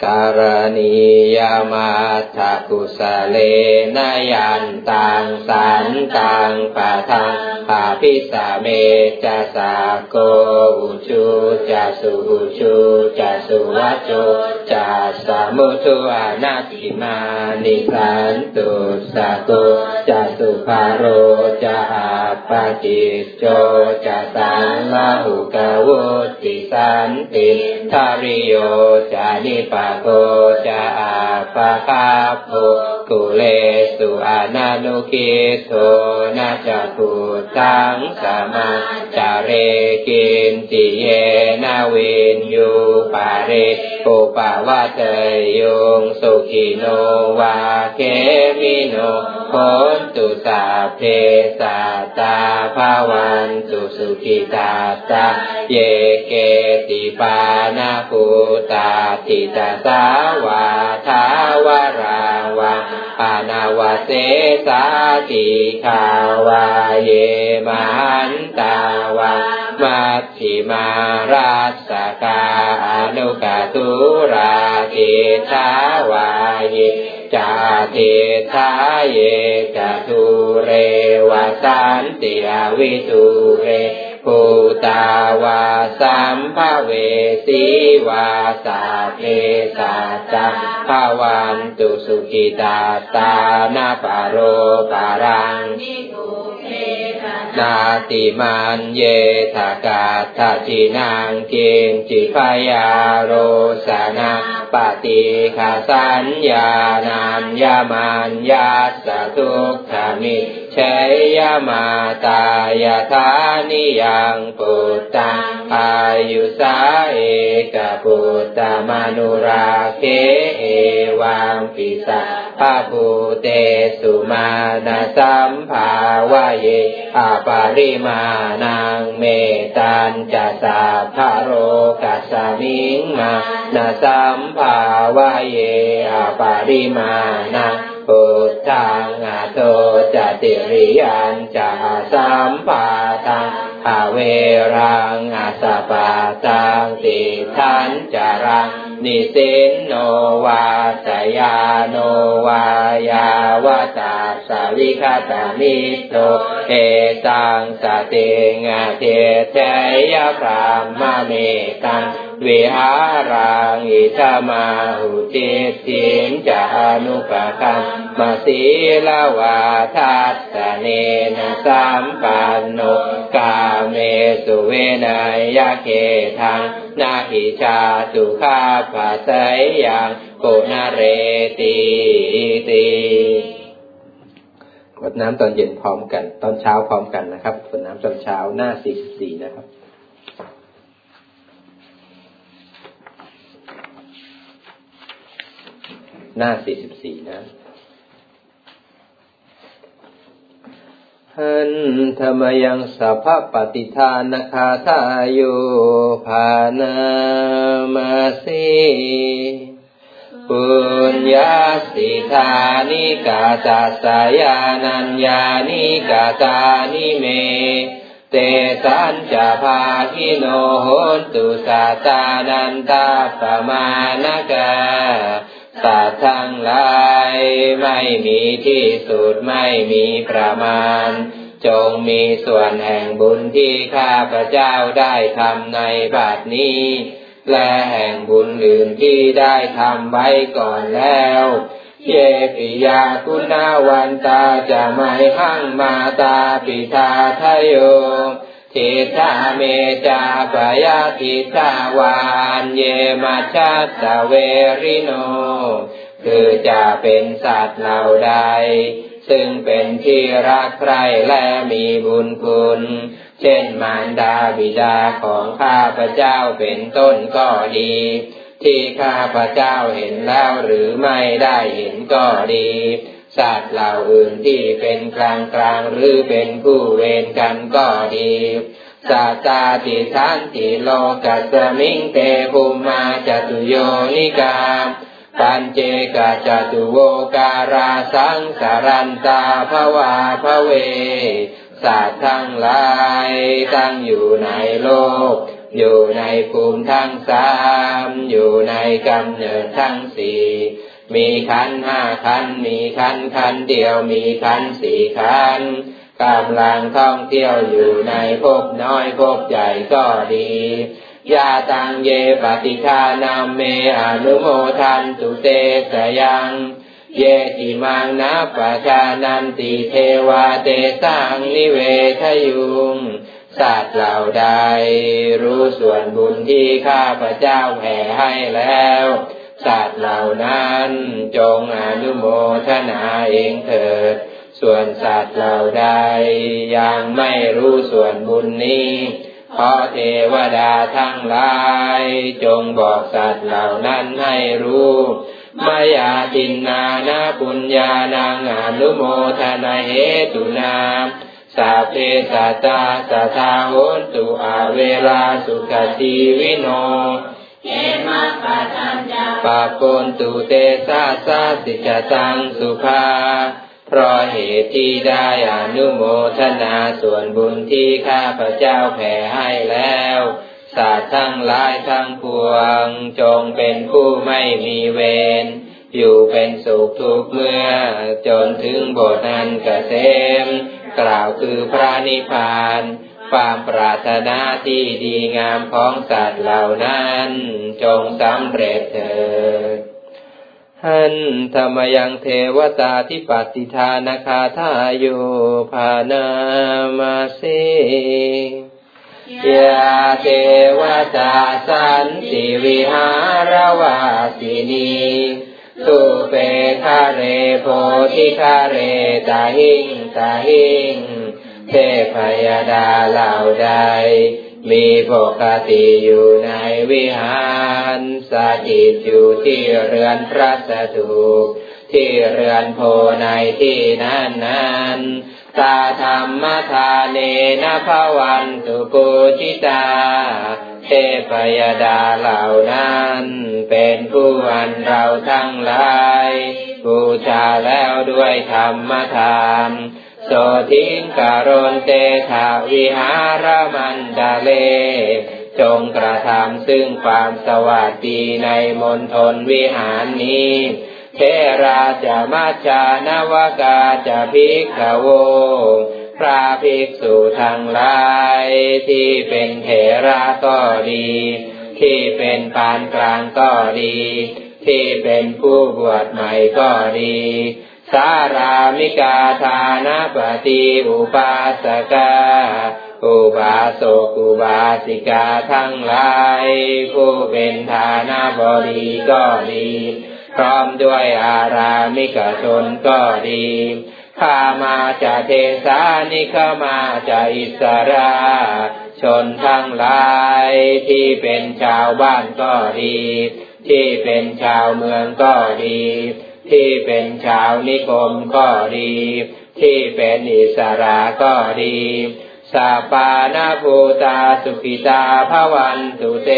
การณียมาทากุสเลนยันตังสันตังปะทัง ปาปิสาเมจะสาโกอุชูจะสุอุชูจะสุวัจโจจะสามุทุอนัตถิมานิสันตุสาโกจะสุภาโรจะอาปาจิตโจจะสังลาหุกาวุติสันติทาริโยจะนิปะโกจะอาปะคาโภ กุเลสุอานานุกิโทนาจะกุตังสมาจาเรกินติเยนาวินยูปาเรปุปาวะเตยงสุขิโนวาเคมิโนโนตุสาเพสัตตาภาวันตุสุขิตาตาเยเกติปานาภูตาติตาสาวาทาวรา วาปานาวาเสสาติขาวาเยมันตาวามัชชิมาราสกาอนุกาตุราติทาวาเยจาติทาเยจตุเรวสันติอวิตุเร ภูตาวาสัมภเวสีวาสาเทสาจาภาวันตุสุขิตาตานาปาโรปารังนิกุเท นาติมันเยทากาทาจินางเกิงจิพยาโรสนาปฏิคาสัญญานามยามันยาสทุกขามิเชยมาตายาธานิยังปุตตังอายุสาเอกปุตตมนุราเคเอวังปิสา ภาภูเตสุมาณสัมภาวะเยอาปาริมานังเมตันจะสาภโรกัสมิงมานาสัมภาวะเยอาปาริมานังพุทธังอาโตจติริยันจะสัมปาตังภาเวรังอาสปาตังติทันจารัง นิสินโนวาสยาโนวายาวาตาสาวิคตามิโตเอตังสติงาเทเทยพรามเมตังวิหารังอิทมาหุติสินจานุปคัมมาสีลาวาทัสสเนนะสัมปันโน กาเมสุเวนยเกทังนาหิชาสุขาปัสยยังปุณเรติติกดน้ำตอนเย็นพร้อมกัน ตอนเช้าพร้อมกันนะครับกดน้ำตอนเช้าหน้าสี่สี่นะครับหน้าสี่สิบสี่นะ หันธรรมยังสัพพปฏิทานคาทายุภานามาสีปุญญาสิธานิกาตาสายานัญญานิกาตานิเม เตสัญจภาคิโนโหตุสัตานันตาปมานกา สัตว์ทั้งหลายไม่มีที่สุดไม่มีประมาณ จงมีส่วนแห่งบุญที่ข้าพระเจ้าได้ทำในบัดนี้ และแห่งบุญอื่นที่ได้ทำไว้ก่อนแล้วเยปิยาคุณาวันตาจะไม่หั่งมาตาปิทาทะโย ทิตาเมจาปยาทิตาวานเยมาชัตเวริโน คือจะเป็นสัตว์เหล่าใด ซึ่งเป็นที่รักใคร่และมีบุญคุณ เช่นมารดาบิดาของข้าพเจ้าเป็นต้นก็ดี ที่ข้าพเจ้าเห็นแล้วหรือไม่ได้เห็นก็ดี สัตว์เหล่าอื่นที่เป็นกลางกลางหรือเป็นคู่เวรกันก็ดีสัตตาติทันติโลกัสมิงเตภูมาจตุโยนิกาปัญเจกาจตุโวการาสังสารันตาภวาภเวสัตว์ทั้งหลายตั้งอยู่ในโลก อยู่ในภูมิทั้งสาม อยู่ในกำเนิดทั้งสี่ มีขันห้าขันมีขันขันเดียวมีขันสี่ขันกำลังท่องเที่ยวอยู่ในภพน้อยภพใหญ่ก็ดียาตังเยปฏิคานามเมอนุโมทันตุเตสยัง เยติมังนัปชานันติเทวาเตสังนิเวทยุงสัตว์เหล่าใด รู้ส่วนบุญที่ข้าพระเจ้าแผ่ให้แล้ว สัตว์เหล่านั้น จงอนุโมทนาเองเถิด ส่วนสัตว์เหล่าใด ยังไม่รู้ส่วนบุญนี้เพราะเทวดาทั้งหลาย จงบอกสัตว์เหล่านั้นให้รู้มายาตินนานาปุญญานังอนุโมทนาเหตุนาสาเพสัตตาสัทาโหตุอาเวลาสุขติวิโน เกมัปะทันจาปะโกนตุเตสาสาสิจตังสุภาเพราะเหตุที่ได้อนุโมทนาส่วนบุญที่ข้าพระเจ้าแผ่ให้แล้วสัตว์ทั้งหลายทั้งปวง จงเป็นผู้ไม่มีเวร อยู่เป็นสุขทุกเมื่อ จนถึงบทนันกเกษม กล่าวคือพระนิพพาน ความปรารถนาที่ดีงามของสัตว์เหล่านั้น จงสำเร็จเถิดหันธรรมยังเทวตาที่ปฏิทานาคาทาโยภานามาสียาเทวตาสันติวิหารวาสินีสุเปคาเรโพธิคาเรตาหิงตาหิง เทพยดาเหล่าใด มีปกติอยู่ในวิหารสถิตอยู่ที่เรือนพระสถูปที่เรือนโพในที่นั้นนั้นตาธรรมทาเนนภวันตุปูชิตา เทพยดาเหล่านั้น เป็นผู้อันเราทั้งหลาย บูชาแล้วด้วยธรรมทาน โสทิงกรณเตถาวิหารมันดาเลจงกระทำซึ่งความสวัสดีในมณฑลวิหารนี้เทราจะมัจจานวกาจะภิกขโว พระภิกษุทั้งหลายที่เป็นเถระก็ดี ที่เป็นปานกลางก็ดี ที่เป็นผู้บวชใหม่ก็ดี สารามิกาทานปฏิอุปาสกา อุบาสกอุบาสิกาทั้งหลาย ผู้เป็นฐานาบดีก็ดี พร้อมด้วยอารามิกชนก็ดีข้ามาจะเทสานิขมาจะอิสรา ชนทั้งหลายที่เป็นชาวบ้านก็ดี ที่เป็นชาวเมืองก็ดี ที่เป็นชาวนิคมก็ดี ที่เป็นอิสระก็ดีสาปานาภูตาสุขิตาภวันตุเต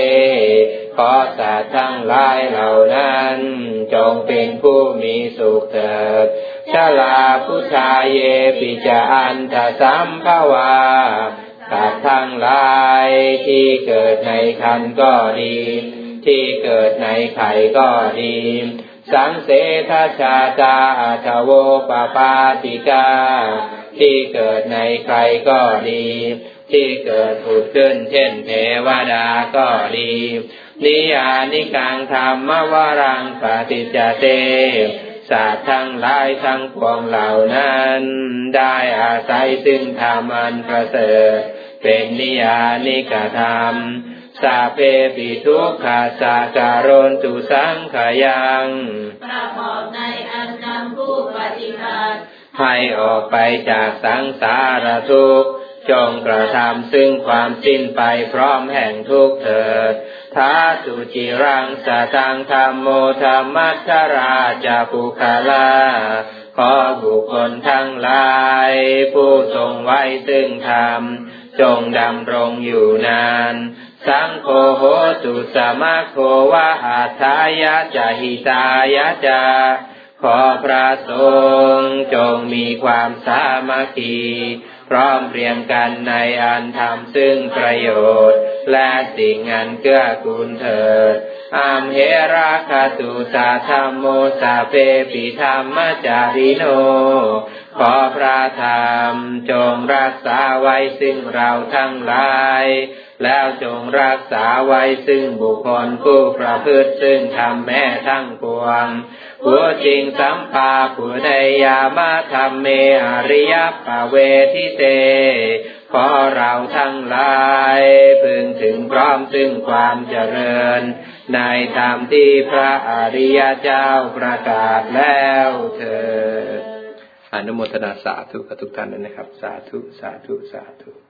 ขอสัตว์ทั้งหลายเหล่านั้น จงเป็นผู้มีสุขเถิดชาลาพุทธาเยปิจอันตสัมภวาสัตว์ทั้งหลายที่เกิดในคันก็ดี ที่เกิดในไข่ก็ดี สังเสทชาตาอาชโวปปาติกา ที่เกิดในใครก็ดี ที่เกิดผุดขึ้นเช่นเทวดาก็ดีนิยานิกังธรรมวรังปฏิจเตสัตว์ทั้งหลายทั้งปวงเหล่านั้น ได้อาศัยซึ่งธรรมอันประเสริฐ เป็นนิยานิกธรรม สาเพปิทุกขาสาการนตุสังขยังประกอบในอันนำผู้ปฏิบัติให้ออกไปจากสังสารทุกข์จงกระทำซึ่งความสิ้นไปพร้อมแห่งทุกเถิดท้าสุจิรังสตังธรรมโมธรรมัทราจาปุคาลา ขอบุคคลทั้งหลาย ผู้ทรงไว้ซึ่งธรรม จงดำรงอยู่นาน สังโฆโหตุสมาโควะอาทายะจหิตายะจาขอพระสงฆ์จงมีความสามัคคีพร้อมเรียงกันในอันทำซึ่งประโยชน์ และสิ่งอันเกื้อกูลเถิดอามเหราคาตุสาธรรมโมสาเปปิธรรมจาริโน ขอพระธรรมจงรักษาไว้ซึ่งเราทั้งหลาย แล้วจงรักษาไว้ซึ่งบุคคลผู้ประพฤติซึ่งทำแม่ทั้งปวงผู้จริงสัมปาผู้ใดยามาธรรมเมอริยปเวทิเตขอเราทั้งหลายพึงถึงพร้อมซึ่งความเจริญ ในธรรมที่พระอริยเจ้าประกาศแล้วเถิดอนุโมทนาสาธุกับทุกท่านนะครับ สาธุ สาธุ สาธุ